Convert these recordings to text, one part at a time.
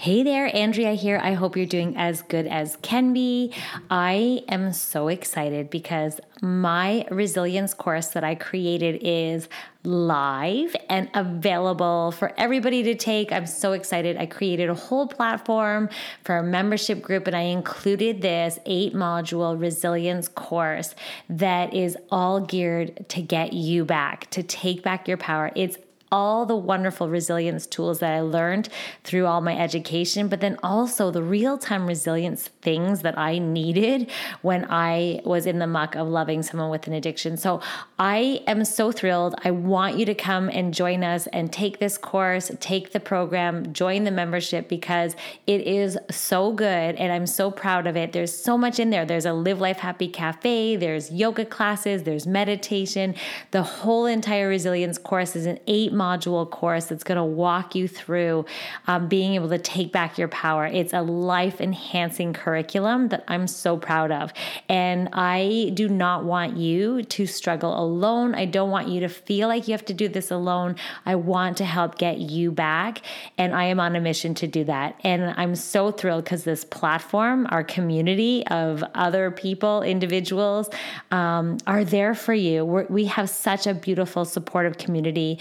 Hey there, Andrea here. I hope you're doing as good as can be. I am so excited because my resilience course that I created is live and available for everybody to take. I'm so excited. I created a whole platform for a membership group and I included this eight module resilience course that is all geared to get you back, to take back your power. It's all the wonderful resilience tools that I learned through all my education, but then also the real time resilience things that I needed when I was in the muck of loving someone with an addiction. So I am so thrilled. I want you to come and join us and take this course, take the program, join the membership because it is so good and I'm so proud of it. There's so much in there. There's a Live Life Happy Cafe, there's yoga classes, there's meditation. The whole entire resilience course is an eight module course that's going to walk you through um, being able to take back your power. It's a life enhancing curriculum that I'm so proud of. And I do not want you to struggle alone. I don't want you to feel like you have to do this alone. I want to help get you back. And I am on a mission to do that. And I'm so thrilled because this platform, our community of other people, individuals, um, are there for you. We're, we have such a beautiful, supportive community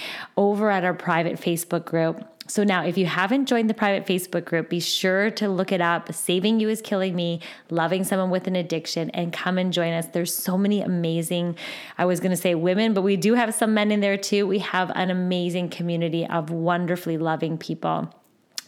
over at our private Facebook group. So now, if you haven't joined the private Facebook group, be sure to look it up. Saving You is Killing Me, Loving Someone with an Addiction, and come and join us. There's so many amazing, I was going to say women, but we do have some men in there too. We have an amazing community of wonderfully loving people.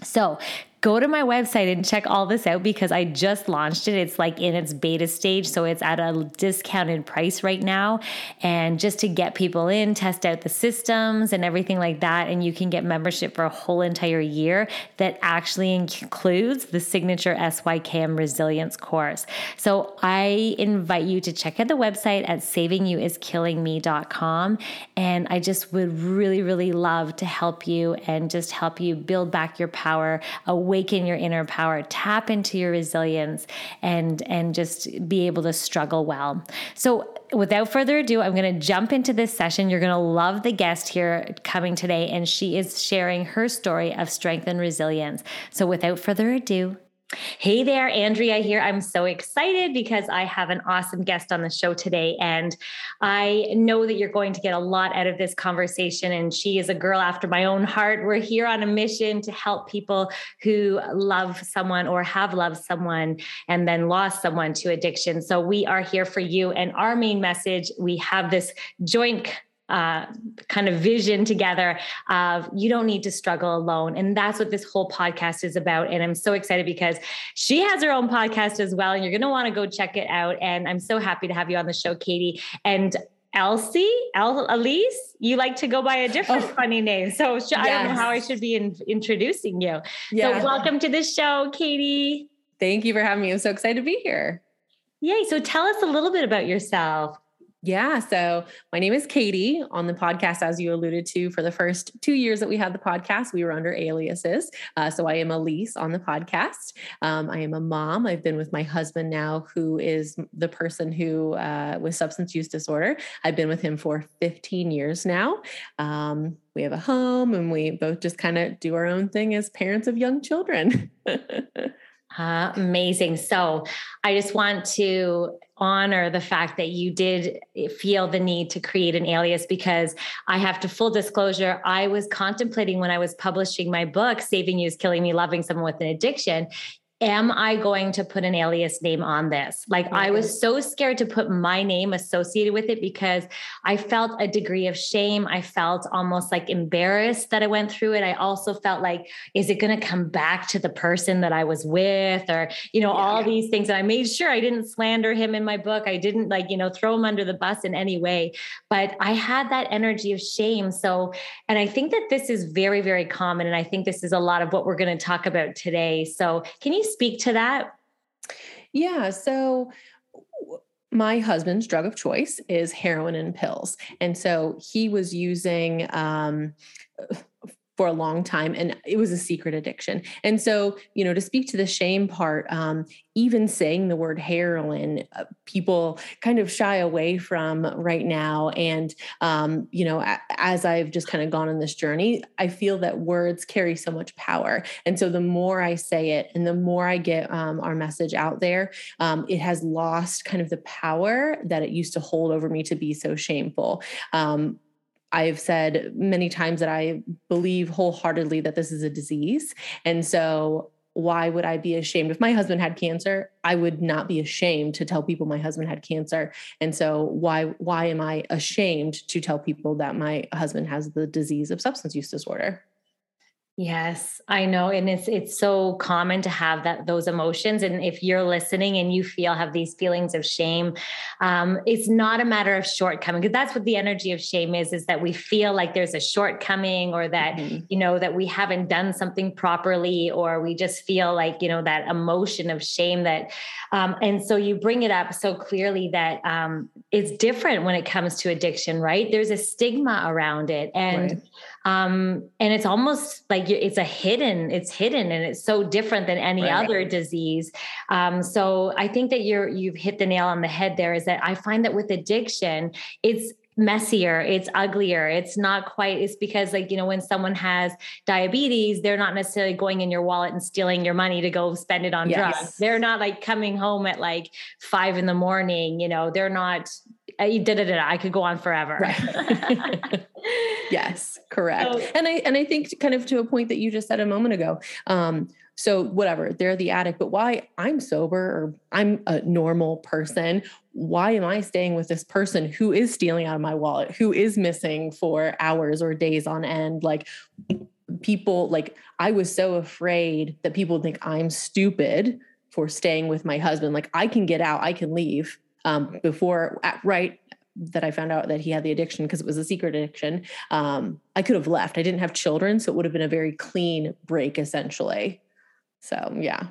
So go to my website and check all this out because I just launched it. It's like in its beta stage, so it's at a discounted price right now. And just to get people in, test out the systems and everything like that. And you can get membership for a whole entire year that actually includes the signature SYKM resilience course. So I invite you to check out the website at savingyouiskillingme.com. And I just would really, really love to help you and just help you build back your power awaken your inner power, tap into your resilience and and just be able to struggle well. So without further ado, I'm going to jump into this session. You're going to love the guest here coming today and she is sharing her story of strength and resilience. So without further ado, Hey there, Andrea here. I'm so excited because I have an awesome guest on the show today. And I know that you're going to get a lot out of this conversation. And she is a girl after my own heart. We're here on a mission to help people who love someone or have loved someone and then lost someone to addiction. So we are here for you. And our main message we have this joint uh, kind of vision together of you don't need to struggle alone. And that's what this whole podcast is about. And I'm so excited because she has her own podcast as well. And you're going to want to go check it out. And I'm so happy to have you on the show, Katie. And Elsie, El- Elise, you like to go by a different oh. funny name. So sh- yes. I don't know how I should be in- introducing you. Yeah. So welcome to the show, Katie. Thank you for having me. I'm so excited to be here. Yay. So tell us a little bit about yourself. Yeah. So my name is Katie on the podcast, as you alluded to, for the first two years that we had the podcast, we were under aliases. Uh, so I am Elise on the podcast. Um, I am a mom. I've been with my husband now, who is the person who, uh, with substance use disorder, I've been with him for 15 years now. Um, we have a home and we both just kind of do our own thing as parents of young children. Uh, amazing. So I just want to honor the fact that you did feel the need to create an alias because I have to full disclosure, I was contemplating when I was publishing my book, Saving You is Killing Me, Loving Someone with an Addiction, am I going to put an alias name on this? Like mm-hmm. I was so scared to put my name associated with it because I felt a degree of shame. I felt almost like embarrassed that I went through it. I also felt like, is it going to come back to the person that I was with or, you know, yeah. all these things. And I made sure I didn't slander him in my book. I didn't like, you know, throw him under the bus in any way, but I had that energy of shame. So, and I think that this is very, very common. And I think this is a lot of what we're going to talk about today. So can you speak to that? Yeah. So, my husband's drug of choice is heroin and pills. And so he was using um, for a long time and it was a secret addiction. And so you know to speak to the shame part um, even saying the word heroin uh, people kind of shy away from right now. And um, you know a, as i've just kind of gone on this journey i feel that words carry so much power. And so the more i say it and the more i get um, our message out there um, it has lost kind of the power that it used to hold over me to be so shameful. Um, I've said many times that I believe wholeheartedly that this is a disease. And so why would I be ashamed? If my husband had cancer, I would not be ashamed to tell people my husband had cancer. And so why why am I ashamed to tell people that my husband has the disease of substance use disorder? Yes, I know and it's it's so common to have that those emotions and if you're listening and you feel have these feelings of shame um, it's not a matter of shortcoming because that's what the energy of shame is is that we feel like there's a shortcoming or that mm-hmm. you know that we haven't done something properly or we just feel like you know that emotion of shame that um, and so you bring it up so clearly that um, it's different when it comes to addiction right there's a stigma around it and right um, and it's almost like it's a hidden it's hidden and it's so different than any right. other disease um, so i think that you're you've hit the nail on the head there is that i find that with addiction it's messier it's uglier it's not quite it's because like you know when someone has diabetes they're not necessarily going in your wallet and stealing your money to go spend it on yes. drugs they're not like coming home at like five in the morning you know they're not da, da, da, I could go on forever. Right. yes, correct. So, and I and I think kind of to a point that you just said a moment ago. Um, so whatever, they're the addict, but why I'm sober or I'm a normal person, why am I staying with this person who is stealing out of my wallet, who is missing for hours or days on end? Like people like I was so afraid that people think I'm stupid for staying with my husband. Like I can get out, I can leave um, before right that I found out that he had the addiction because it was a secret addiction. Um, I could have left. I didn't have children, so it would have been a very clean break essentially. So yeah.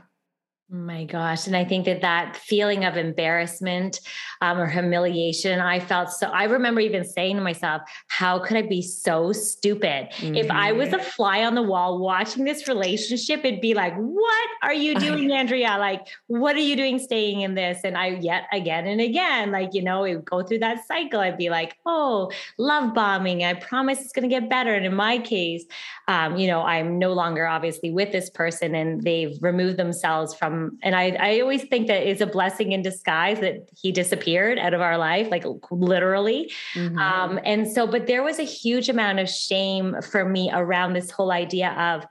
My gosh. And I think that that feeling of embarrassment um, or humiliation, I felt so. I remember even saying to myself, how could I be so stupid? Mm-hmm. If I was a mm-hmm. fly on the wall watching this relationship, it'd be like, what are you doing, Andrea? Like, what are you doing staying in this? And I, yet again and again, like, you know, it would go through that cycle. I'd be like, oh, love bombing. I promise it's going to get better. And in my case, um, you know, I'm no longer obviously with this person and they've removed themselves from and I, I always think that it's a blessing in disguise that he disappeared out of our life, like literally. Mm-hmm. Um, and so, but there was a huge amount of shame for me around this whole idea of,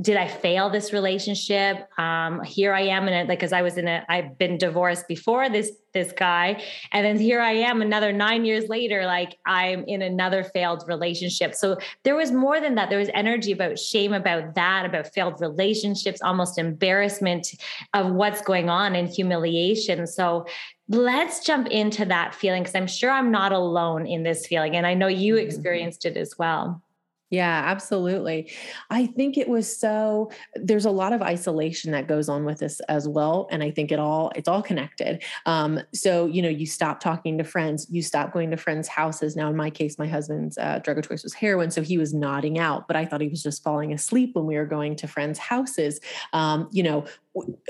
did I fail this relationship? Um, here I am in it, like, cause I was in a, I've been divorced before this, this guy. And then here I am another nine years later, like I'm in another failed relationship. So there was more than that. There was energy about shame about that, about failed relationships, almost embarrassment of what's going on and humiliation. So let's jump into that feeling because I'm sure I'm not alone in this feeling. And I know you mm-hmm. experienced it as well. Yeah, absolutely. I think it was so there's a lot of isolation that goes on with this as well and I think it all it's all connected. Um so you know you stop talking to friends, you stop going to friends' houses. Now in my case my husband's uh, drug of choice was heroin so he was nodding out, but I thought he was just falling asleep when we were going to friends' houses. Um you know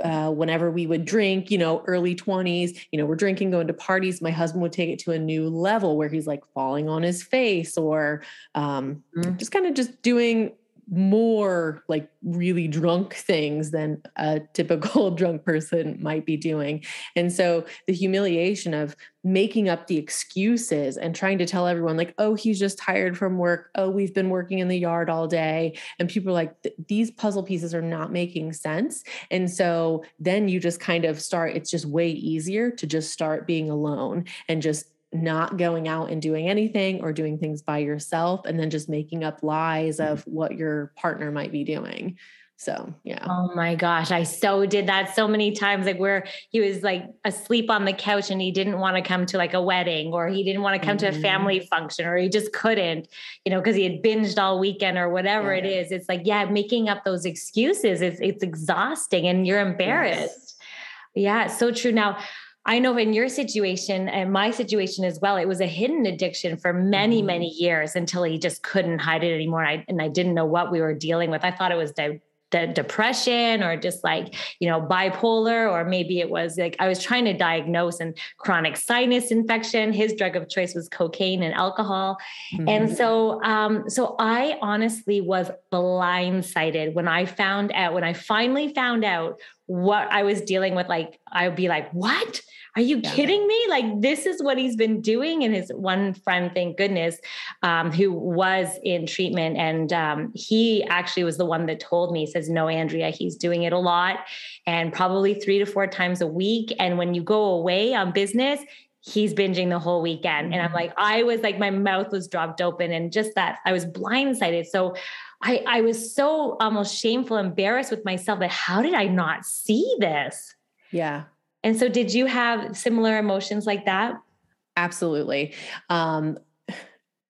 uh, whenever we would drink, you know, early 20s, you know, we're drinking, going to parties, my husband would take it to a new level where he's like falling on his face or um, mm-hmm. just kind of just doing more like really drunk things than a typical drunk person might be doing. And so the humiliation of making up the excuses and trying to tell everyone, like, oh, he's just tired from work. Oh, we've been working in the yard all day. And people are like, these puzzle pieces are not making sense. And so then you just kind of start, it's just way easier to just start being alone and just not going out and doing anything or doing things by yourself and then just making up lies of what your partner might be doing. So, yeah. Oh my gosh. I so did that so many times. Like, where he was like asleep on the couch and he didn't want to come to like a wedding or he didn't want to come mm-hmm. to a mm-hmm. family function or he just couldn't, you know, because he had binged all weekend or whatever yeah. it is. It's like, yeah, making up those excuses, it's, it's exhausting and you're embarrassed. Yes. Yeah, so true. Now, I know in your situation and my situation as well, it was a hidden addiction for many, mm-hmm. many years until he just couldn't hide it anymore. And I, and I didn't know what we were dealing with. I thought it was di- the depression or just like you know bipolar or maybe it was like i was trying to diagnose and chronic sinus infection his drug of choice was cocaine and alcohol mm-hmm. and so um so i honestly was blindsided when i found out when i finally found out what i was dealing with like i would be like what are you yeah. kidding me? Like, this is what he's been doing. And his one friend, thank goodness, um, who was in treatment. And um, he actually was the one that told me, says, No, Andrea, he's doing it a lot and probably three to four times a week. And when you go away on business, he's binging the whole weekend. And I'm mm-hmm. like, I was like, my mouth was dropped open and just that I was blindsided. So I, I was so almost shameful, embarrassed with myself that how did I not see this? Yeah. And so, did you have similar emotions like that? Absolutely. Um,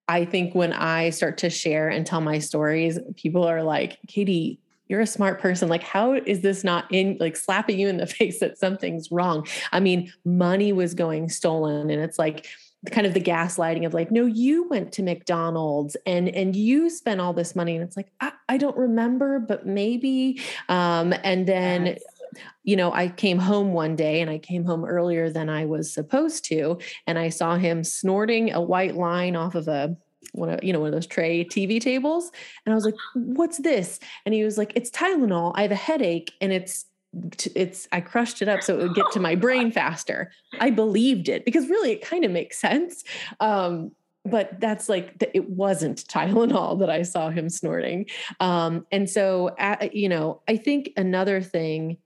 I think when I start to share and tell my stories, people are like, Katie, you're a smart person. Like, how is this not in like slapping you in the face that something's wrong? I mean, money was going stolen, and it's like, kind of the gaslighting of like no you went to mcdonald's and and you spent all this money and it's like i, I don't remember but maybe um and then yes you know, I came home one day and I came home earlier than I was supposed to. And I saw him snorting a white line off of a one of you know one of those tray TV tables, and I was like, "What's this?" And he was like, "It's Tylenol. I have a headache, and it's it's I crushed it up so it would get to my brain faster." I believed it because really it kind of makes sense. Um, but that's like it wasn't Tylenol that I saw him snorting. Um, and so, uh, you know, I think another thing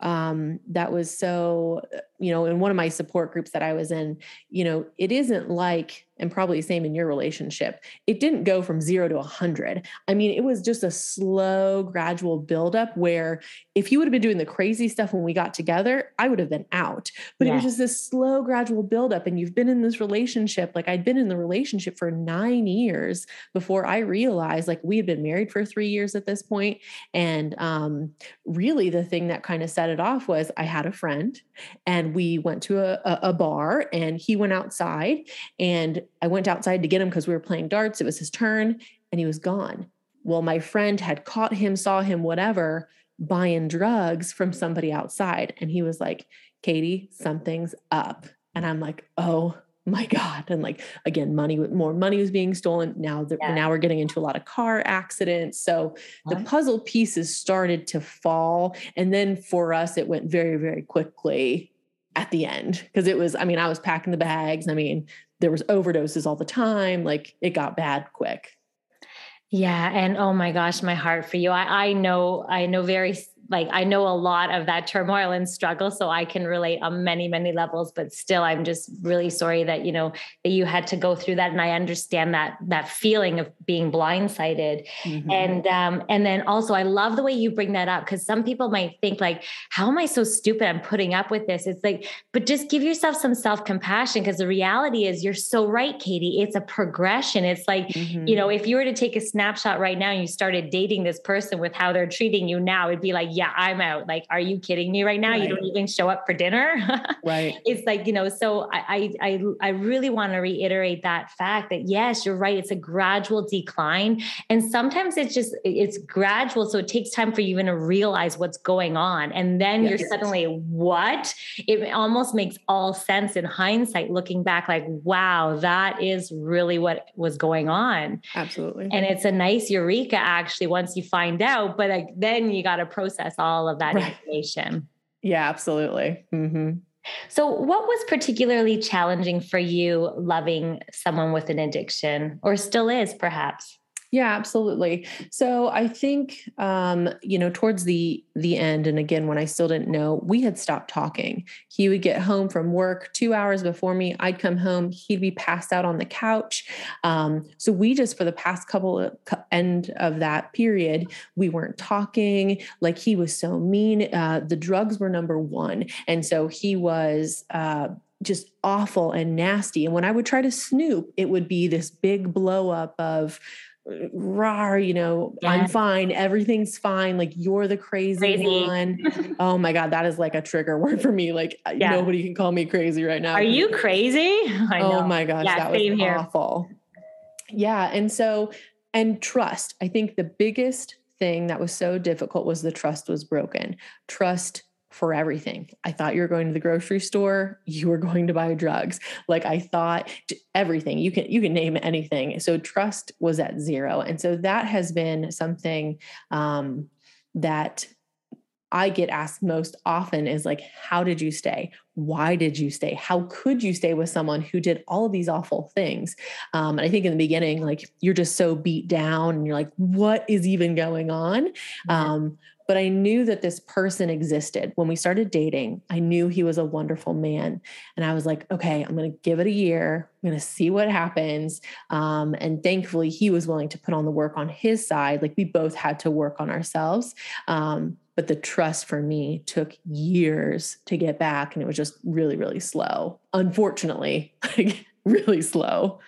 um, that was so, uh, you know, in one of my support groups that I was in, you know, it isn't like and probably the same in your relationship. It didn't go from zero to a 100. I mean, it was just a slow, gradual buildup where if you would have been doing the crazy stuff when we got together, I would have been out. But yeah. it was just this slow, gradual buildup. And you've been in this relationship, like I'd been in the relationship for nine years before I realized, like, we had been married for three years at this point. And um, really, the thing that kind of set it off was I had a friend and we went to a, a, a bar and he went outside and I went outside to get him because we were playing darts. It was his turn and he was gone. Well, my friend had caught him, saw him, whatever, buying drugs from somebody outside. And he was like, Katie, something's up. And I'm like, oh my God. And like, again, money, more money was being stolen. Now, the, yeah. now we're getting into a lot of car accidents. So what? the puzzle pieces started to fall. And then for us, it went very, very quickly at the end because it was i mean i was packing the bags i mean there was overdoses all the time like it got bad quick. Yeah and oh my gosh my heart for you. I i know i know very like I know a lot of that turmoil and struggle, so I can relate on many, many levels. But still, I'm just really sorry that you know that you had to go through that, and I understand that that feeling of being blindsided. Mm-hmm. And um, and then also, I love the way you bring that up because some people might think like, "How am I so stupid? I'm putting up with this." It's like, but just give yourself some self compassion because the reality is, you're so right, Katie. It's a progression. It's like mm-hmm. you know, if you were to take a snapshot right now and you started dating this person with how they're treating you now, it'd be like yeah, I'm out. Like, are you kidding me right now? Right. You don't even show up for dinner. right. It's like, you know, so I, I, I really want to reiterate that fact that yes, you're right. It's a gradual decline. And sometimes it's just, it's gradual. So it takes time for you even to realize what's going on. And then yes. you're suddenly, what? It almost makes all sense in hindsight, looking back, like, wow, that is really what was going on. Absolutely. And it's a nice eureka actually once you find out, but like, then you got to process all of that right. information. Yeah, absolutely. Mm-hmm. So, what was particularly challenging for you loving someone with an addiction, or still is perhaps? Yeah, absolutely. So I think um, you know, towards the the end, and again, when I still didn't know, we had stopped talking. He would get home from work two hours before me. I'd come home. He'd be passed out on the couch. Um, so we just for the past couple of end of that period, we weren't talking. Like he was so mean. Uh, the drugs were number one, and so he was. Uh, just awful and nasty. And when I would try to snoop, it would be this big blow up of rah, you know, yeah. I'm fine, everything's fine. Like you're the crazy, crazy. one. oh my God, that is like a trigger word for me. Like yeah. nobody can call me crazy right now. Are you crazy? oh my gosh, yeah, that was here. awful. Yeah. And so, and trust. I think the biggest thing that was so difficult was the trust was broken. Trust for everything. I thought you were going to the grocery store, you were going to buy drugs. Like I thought everything. You can you can name anything. So trust was at zero. And so that has been something um, that I get asked most often is like, how did you stay? Why did you stay? How could you stay with someone who did all of these awful things? Um, and I think in the beginning, like you're just so beat down and you're like, what is even going on? Um, but I knew that this person existed. When we started dating, I knew he was a wonderful man. And I was like, okay, I'm going to give it a year. I'm going to see what happens. Um, and thankfully, he was willing to put on the work on his side. Like we both had to work on ourselves. Um, but the trust for me took years to get back. And it was just really, really slow. Unfortunately, like really slow.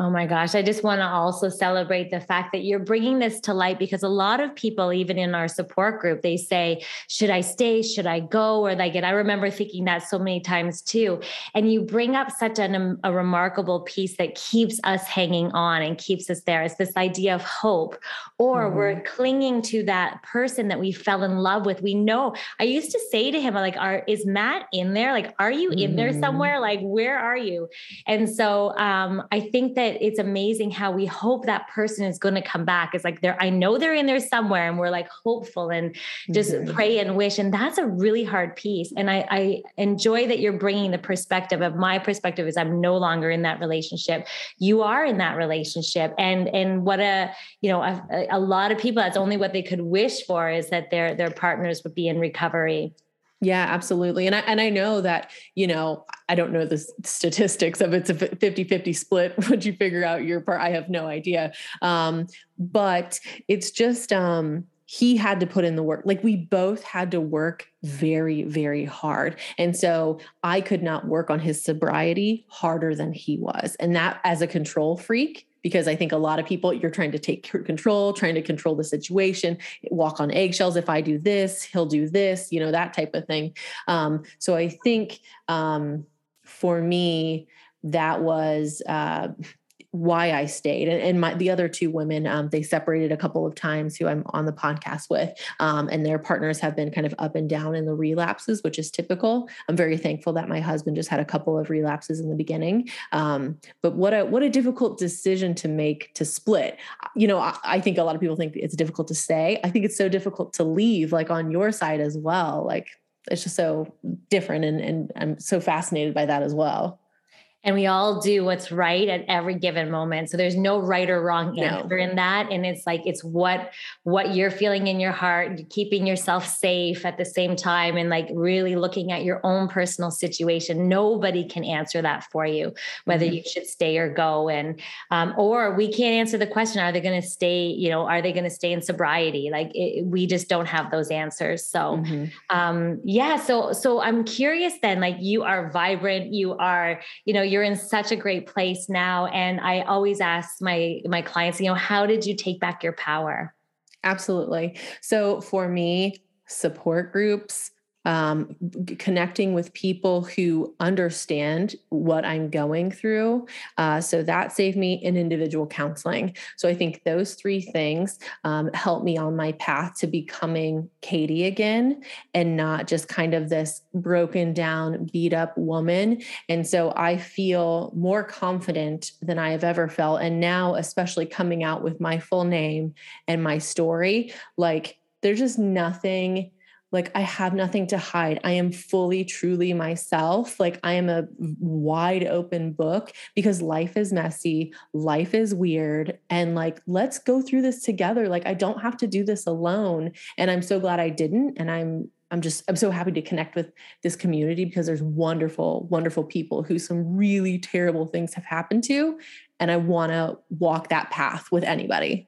Oh my gosh. I just want to also celebrate the fact that you're bringing this to light because a lot of people, even in our support group, they say, Should I stay? Should I go? Or like, and I remember thinking that so many times too. And you bring up such an, um, a remarkable piece that keeps us hanging on and keeps us there. It's this idea of hope, or mm-hmm. we're clinging to that person that we fell in love with. We know. I used to say to him, like, are, is Matt in there? Like, are you in mm-hmm. there somewhere? Like, where are you? And so um, I think that it's amazing how we hope that person is going to come back. It's like they're, I know they're in there somewhere, and we're like hopeful and just mm-hmm. pray and wish. And that's a really hard piece. And I, I enjoy that you're bringing the perspective of my perspective is I'm no longer in that relationship. You are in that relationship, and and what a you know a, a lot of people that's only what they could wish for is that their their partners would be in recovery. Yeah, absolutely. And I and I know that, you know, I don't know the statistics of it's a 50-50 split. Would you figure out your part? I have no idea. Um, but it's just um he had to put in the work. Like we both had to work very, very hard. And so I could not work on his sobriety harder than he was. And that as a control freak, because I think a lot of people, you're trying to take control, trying to control the situation, walk on eggshells. If I do this, he'll do this, you know, that type of thing. Um, so I think um, for me, that was uh, why I stayed. And, and my the other two women, um, they separated a couple of times who I'm on the podcast with, um, and their partners have been kind of up and down in the relapses, which is typical. I'm very thankful that my husband just had a couple of relapses in the beginning. Um, but what a what a difficult decision to make to split. You know, I, I think a lot of people think it's difficult to stay. I think it's so difficult to leave, like on your side as well. Like it's just so different, and and I'm so fascinated by that as well and we all do what's right at every given moment so there's no right or wrong answer no. in that and it's like it's what what you're feeling in your heart keeping yourself safe at the same time and like really looking at your own personal situation nobody can answer that for you whether mm-hmm. you should stay or go and um, or we can't answer the question are they going to stay you know are they going to stay in sobriety like it, we just don't have those answers so mm-hmm. um yeah so so i'm curious then like you are vibrant you are you know you're in such a great place now and i always ask my my clients you know how did you take back your power? Absolutely. So for me support groups, um, connecting with people who understand what I'm going through. Uh, so that saved me in individual counseling. So I think those three things um, helped me on my path to becoming Katie again and not just kind of this broken down, beat up woman. And so I feel more confident than I have ever felt. And now, especially coming out with my full name and my story, like there's just nothing like I have nothing to hide. I am fully, truly myself. Like I am a wide open book because life is messy, life is weird. And like, let's go through this together. Like, I don't have to do this alone. And I'm so glad I didn't. And I'm, I'm just, I'm so happy to connect with this community because there's wonderful, wonderful people who some really terrible things have happened to. And I want to walk that path with anybody.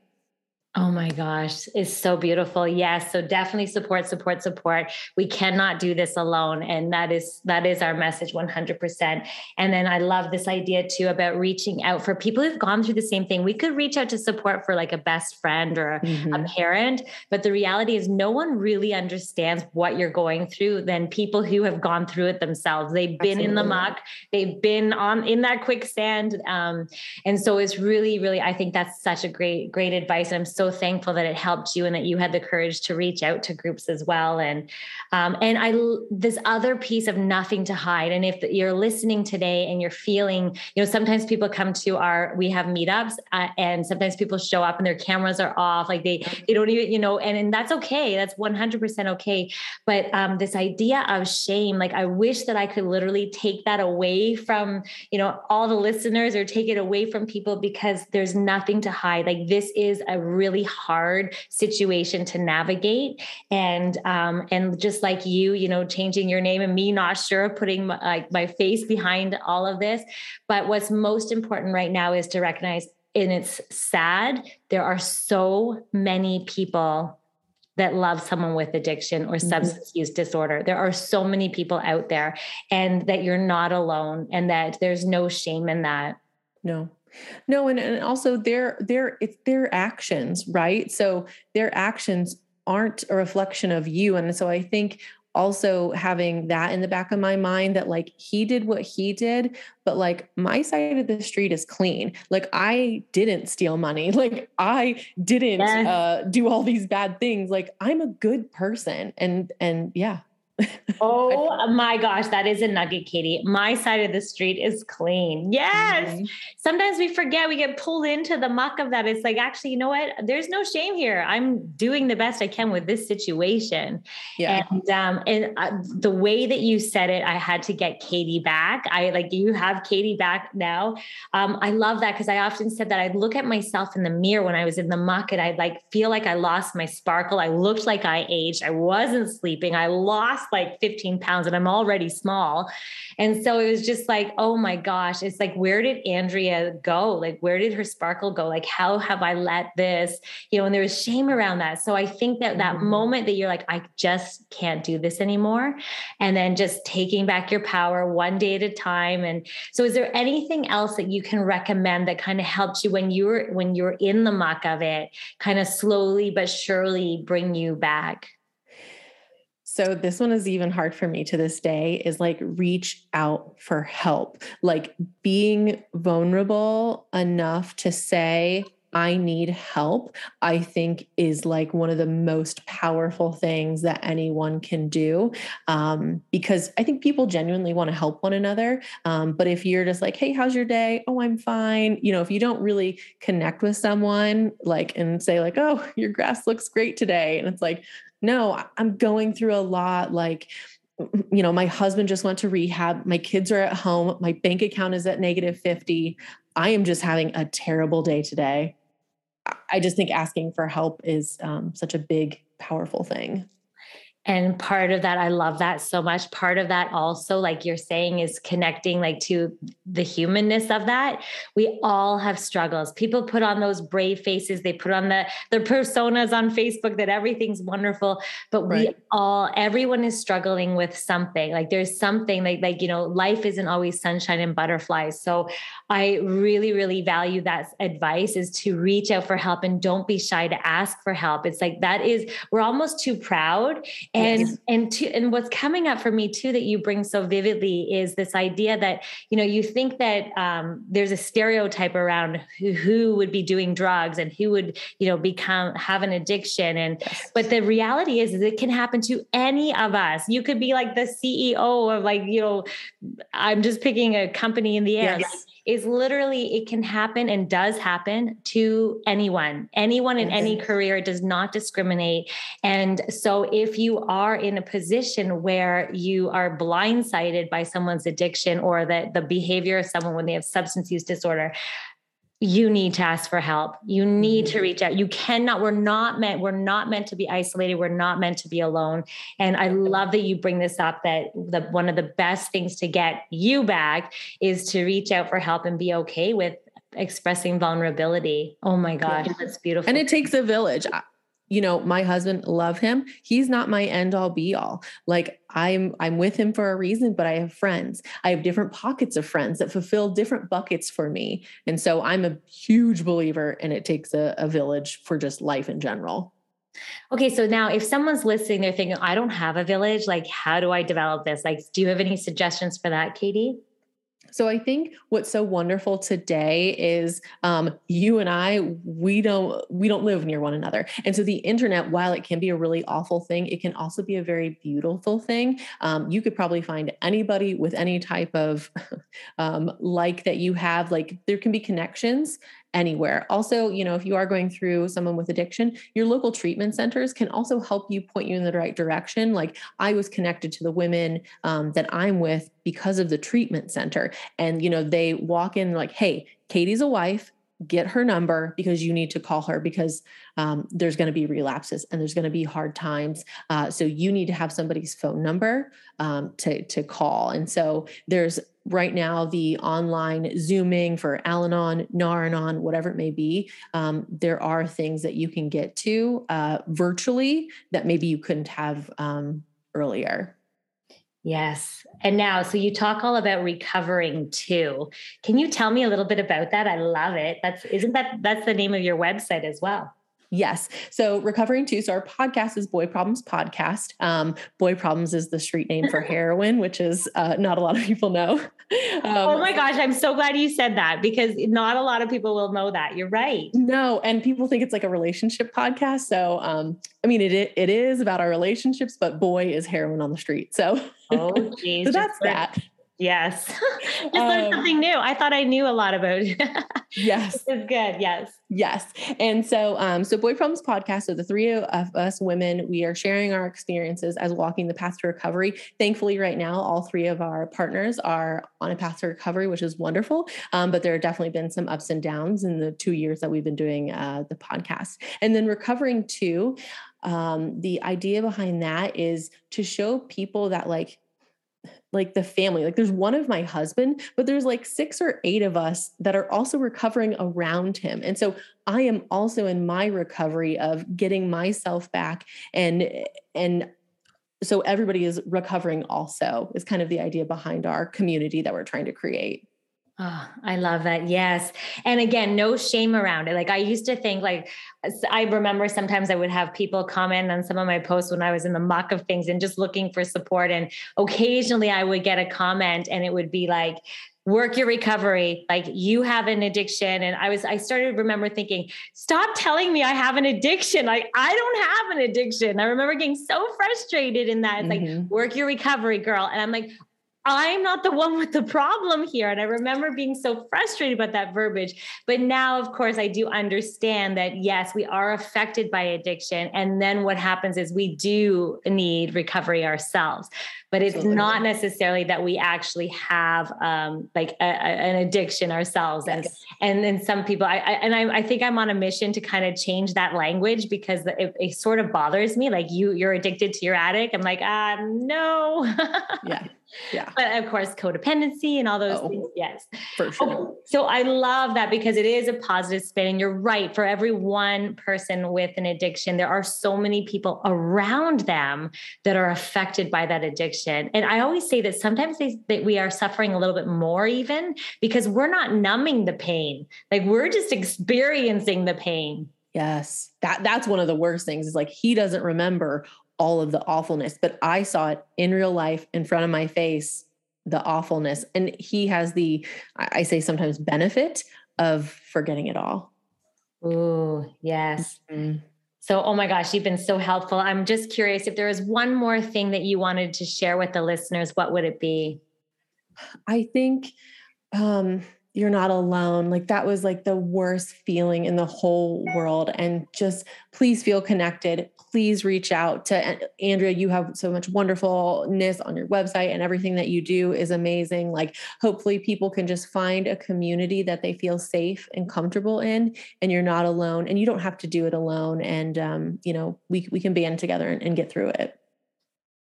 Oh my gosh, it's so beautiful. Yes, so definitely support, support, support. We cannot do this alone and that is that is our message 100%. And then I love this idea too about reaching out for people who've gone through the same thing. We could reach out to support for like a best friend or a, mm-hmm. a parent, but the reality is no one really understands what you're going through than people who have gone through it themselves. They've been Absolutely. in the muck, they've been on in that quicksand um, and so it's really really I think that's such a great great advice and I'm so so thankful that it helped you and that you had the courage to reach out to groups as well. And um, and I this other piece of nothing to hide. And if you're listening today and you're feeling, you know, sometimes people come to our we have meetups uh, and sometimes people show up and their cameras are off, like they they don't even you know, and and that's okay. That's 100% okay. But um, this idea of shame, like I wish that I could literally take that away from you know all the listeners or take it away from people because there's nothing to hide. Like this is a really really hard situation to navigate and um, and just like you you know changing your name and me not sure of putting my, like my face behind all of this but what's most important right now is to recognize and it's sad there are so many people that love someone with addiction or mm-hmm. substance use disorder. There are so many people out there, and that you're not alone, and that there's no shame in that. No, no, and, and also their their it's their actions, right? So their actions aren't a reflection of you. And so I think also having that in the back of my mind that like he did what he did but like my side of the street is clean like i didn't steal money like i didn't yes. uh, do all these bad things like i'm a good person and and yeah oh my gosh, that is a nugget, Katie. My side of the street is clean. Yes. Mm-hmm. Sometimes we forget, we get pulled into the muck of that. It's like, actually, you know what? There's no shame here. I'm doing the best I can with this situation. Yeah. And um, and uh, the way that you said it, I had to get Katie back. I like you have Katie back now. Um, I love that because I often said that I'd look at myself in the mirror when I was in the muck and I'd like feel like I lost my sparkle. I looked like I aged. I wasn't sleeping. I lost like 15 pounds and I'm already small. And so it was just like, oh my gosh, it's like, where did Andrea go? Like, where did her sparkle go? Like, how have I let this, you know, and there was shame around that. So I think that that mm-hmm. moment that you're like, I just can't do this anymore. And then just taking back your power one day at a time. And so is there anything else that you can recommend that kind of helped you when you were, when you're in the muck of it, kind of slowly but surely bring you back? So this one is even hard for me to this day is like reach out for help. Like being vulnerable enough to say I need help, I think is like one of the most powerful things that anyone can do. Um, because I think people genuinely want to help one another. Um, but if you're just like, hey, how's your day? Oh, I'm fine. You know, if you don't really connect with someone like and say, like, oh, your grass looks great today. And it's like, no, I'm going through a lot. Like, you know, my husband just went to rehab. My kids are at home. My bank account is at negative 50. I am just having a terrible day today. I just think asking for help is um, such a big, powerful thing. And part of that, I love that so much. Part of that also, like you're saying, is connecting like to the humanness of that. We all have struggles. People put on those brave faces, they put on the the personas on Facebook that everything's wonderful. But right. we all, everyone is struggling with something. Like there's something like like, you know, life isn't always sunshine and butterflies. So I really, really value that advice is to reach out for help and don't be shy to ask for help. It's like that is, we're almost too proud And yes. and to, and what's coming up for me too that you bring so vividly is this idea that you know you think that um, there's a stereotype around who, who would be doing drugs and who would you know become have an addiction and yes. but the reality is, is it can happen to any of us. You could be like the CEO of like you know I'm just picking a company in the air. Yes. Like, is literally it can happen and does happen to anyone. Anyone in any career does not discriminate. And so if you are in a position where you are blindsided by someone's addiction or the, the behavior of someone when they have substance use disorder you need to ask for help. You need to mm-hmm. reach out. You cannot we're not meant we're not meant to be isolated. We're not meant to be alone. And i love that you bring this up that the one of the best things to get you back is to reach out for help and be okay with expressing vulnerability. Oh my god yeah. that's beautiful. And it takes a village you know my husband love him he's not my end all be all like i'm i'm with him for a reason but i have friends i have different pockets of friends that fulfill different buckets for me and so i'm a huge believer and it takes a, a village for just life in general Okay, so now if someone's listening, they're thinking, I don't have a village. Like, how do I develop this? Like, do you have any suggestions for that, Katie? So I think what's so wonderful today is um, you and I we don't we don't live near one another, and so the internet, while it can be a really awful thing, it can also be a very beautiful thing. Um, you could probably find anybody with any type of um, like that you have. Like there can be connections anywhere. Also, you know, if you are going through someone with addiction, your local treatment centers can also help you point you in the right direction. Like I was connected to the women um, that I'm with because of the treatment center. And, you know, they walk in like, hey, Katie's a wife get her number because you need to call her because um, there's going to be relapses and there's going to be hard times. Uh, so you need to have somebody's phone number um, to to call. And so there's right now the online zooming for Al-Anon, Nar-Anon, whatever it may be. Um, there are things that you can get to uh, virtually that maybe you couldn't have um, earlier. Yes. And now, so you talk all about recovering too. Can you tell me a little bit about that? I love it. That's isn't that that's the name of your website as well? Yes. So recovering too. So our podcast is Boy Problems Podcast. Um, Boy Problems is the street name for heroin, which is uh, not a lot of people know. Um, oh my gosh, I'm so glad you said that because not a lot of people will know that. You're right. No, and people think it's like a relationship podcast. So um, I mean, it it is about our relationships, but boy is heroin on the street. So oh, geez, so that's that. Yes. Just learned um, something new. I thought I knew a lot about it. yes. It's good. Yes. Yes. And so, um, so Boy Problems podcast. So the three of us women, we are sharing our experiences as walking the path to recovery. Thankfully, right now, all three of our partners are on a path to recovery, which is wonderful. Um, but there have definitely been some ups and downs in the two years that we've been doing uh, the podcast. And then recovering too, um, the idea behind that is to show people that like like the family. Like there's one of my husband, but there's like six or eight of us that are also recovering around him. And so I am also in my recovery of getting myself back and and so everybody is recovering also is kind of the idea behind our community that we're trying to create. Oh, I love that. Yes. And again, no shame around it. Like I used to think like I remember sometimes I would have people comment on some of my posts when I was in the muck of things and just looking for support and occasionally I would get a comment and it would be like work your recovery like you have an addiction and i was i started to remember thinking stop telling me i have an addiction like i don't have an addiction i remember getting so frustrated in that it's mm-hmm. like work your recovery girl and i'm like I'm not the one with the problem here. And I remember being so frustrated about that verbiage. But now, of course, I do understand that yes, we are affected by addiction. And then what happens is we do need recovery ourselves. But it's Absolutely. not necessarily that we actually have um, like a, a, an addiction ourselves. Yes. And and then some people, I, I and I, I, think I'm on a mission to kind of change that language because it, it sort of bothers me. Like you, you're addicted to your addict. I'm like, ah, no. yeah. Yeah. But of course, codependency and all those oh, things. Yes. For oh, sure. so I love that because it is a positive spin. And you're right. For every one person with an addiction, there are so many people around them that are affected by that addiction. And I always say that sometimes they, that we are suffering a little bit more even because we're not numbing the pain. Like we're just experiencing the pain. Yes. That that's one of the worst things is like he doesn't remember all of the awfulness, but I saw it in real life in front of my face, the awfulness. And he has the, I say sometimes benefit of forgetting it all. Ooh, yes. Mm-hmm. So, oh my gosh, you've been so helpful. I'm just curious if there was one more thing that you wanted to share with the listeners, what would it be? I think um, you're not alone. Like that was like the worst feeling in the whole world. And just please feel connected. Please reach out to Andrea. You have so much wonderfulness on your website, and everything that you do is amazing. Like, hopefully, people can just find a community that they feel safe and comfortable in, and you're not alone. And you don't have to do it alone. And um, you know, we we can band together and, and get through it.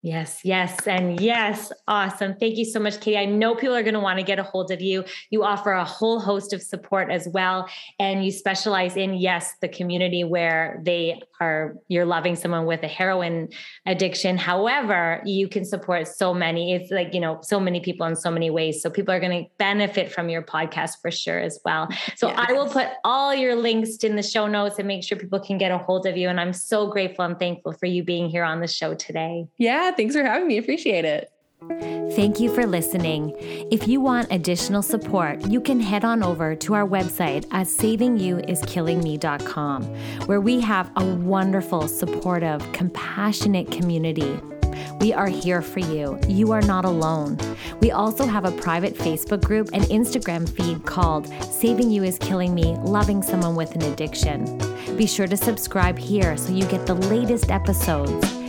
Yes, yes, and yes. Awesome. Thank you so much, Katie. I know people are going to want to get a hold of you. You offer a whole host of support as well. And you specialize in, yes, the community where they are, you're loving someone with a heroin addiction. However, you can support so many. It's like, you know, so many people in so many ways. So people are going to benefit from your podcast for sure as well. So yes. I will put all your links in the show notes and make sure people can get a hold of you. And I'm so grateful and thankful for you being here on the show today. Yeah. Thanks for having me. Appreciate it. Thank you for listening. If you want additional support, you can head on over to our website at savingyouiskillingme.com, where we have a wonderful, supportive, compassionate community. We are here for you. You are not alone. We also have a private Facebook group and Instagram feed called Saving You is Killing Me Loving Someone with an Addiction. Be sure to subscribe here so you get the latest episodes.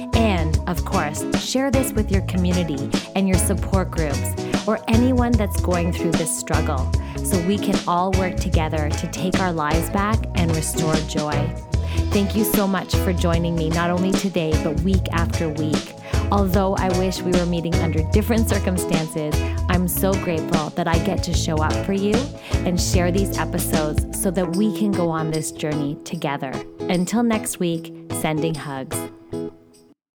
Of course, share this with your community and your support groups or anyone that's going through this struggle so we can all work together to take our lives back and restore joy. Thank you so much for joining me, not only today, but week after week. Although I wish we were meeting under different circumstances, I'm so grateful that I get to show up for you and share these episodes so that we can go on this journey together. Until next week, sending hugs.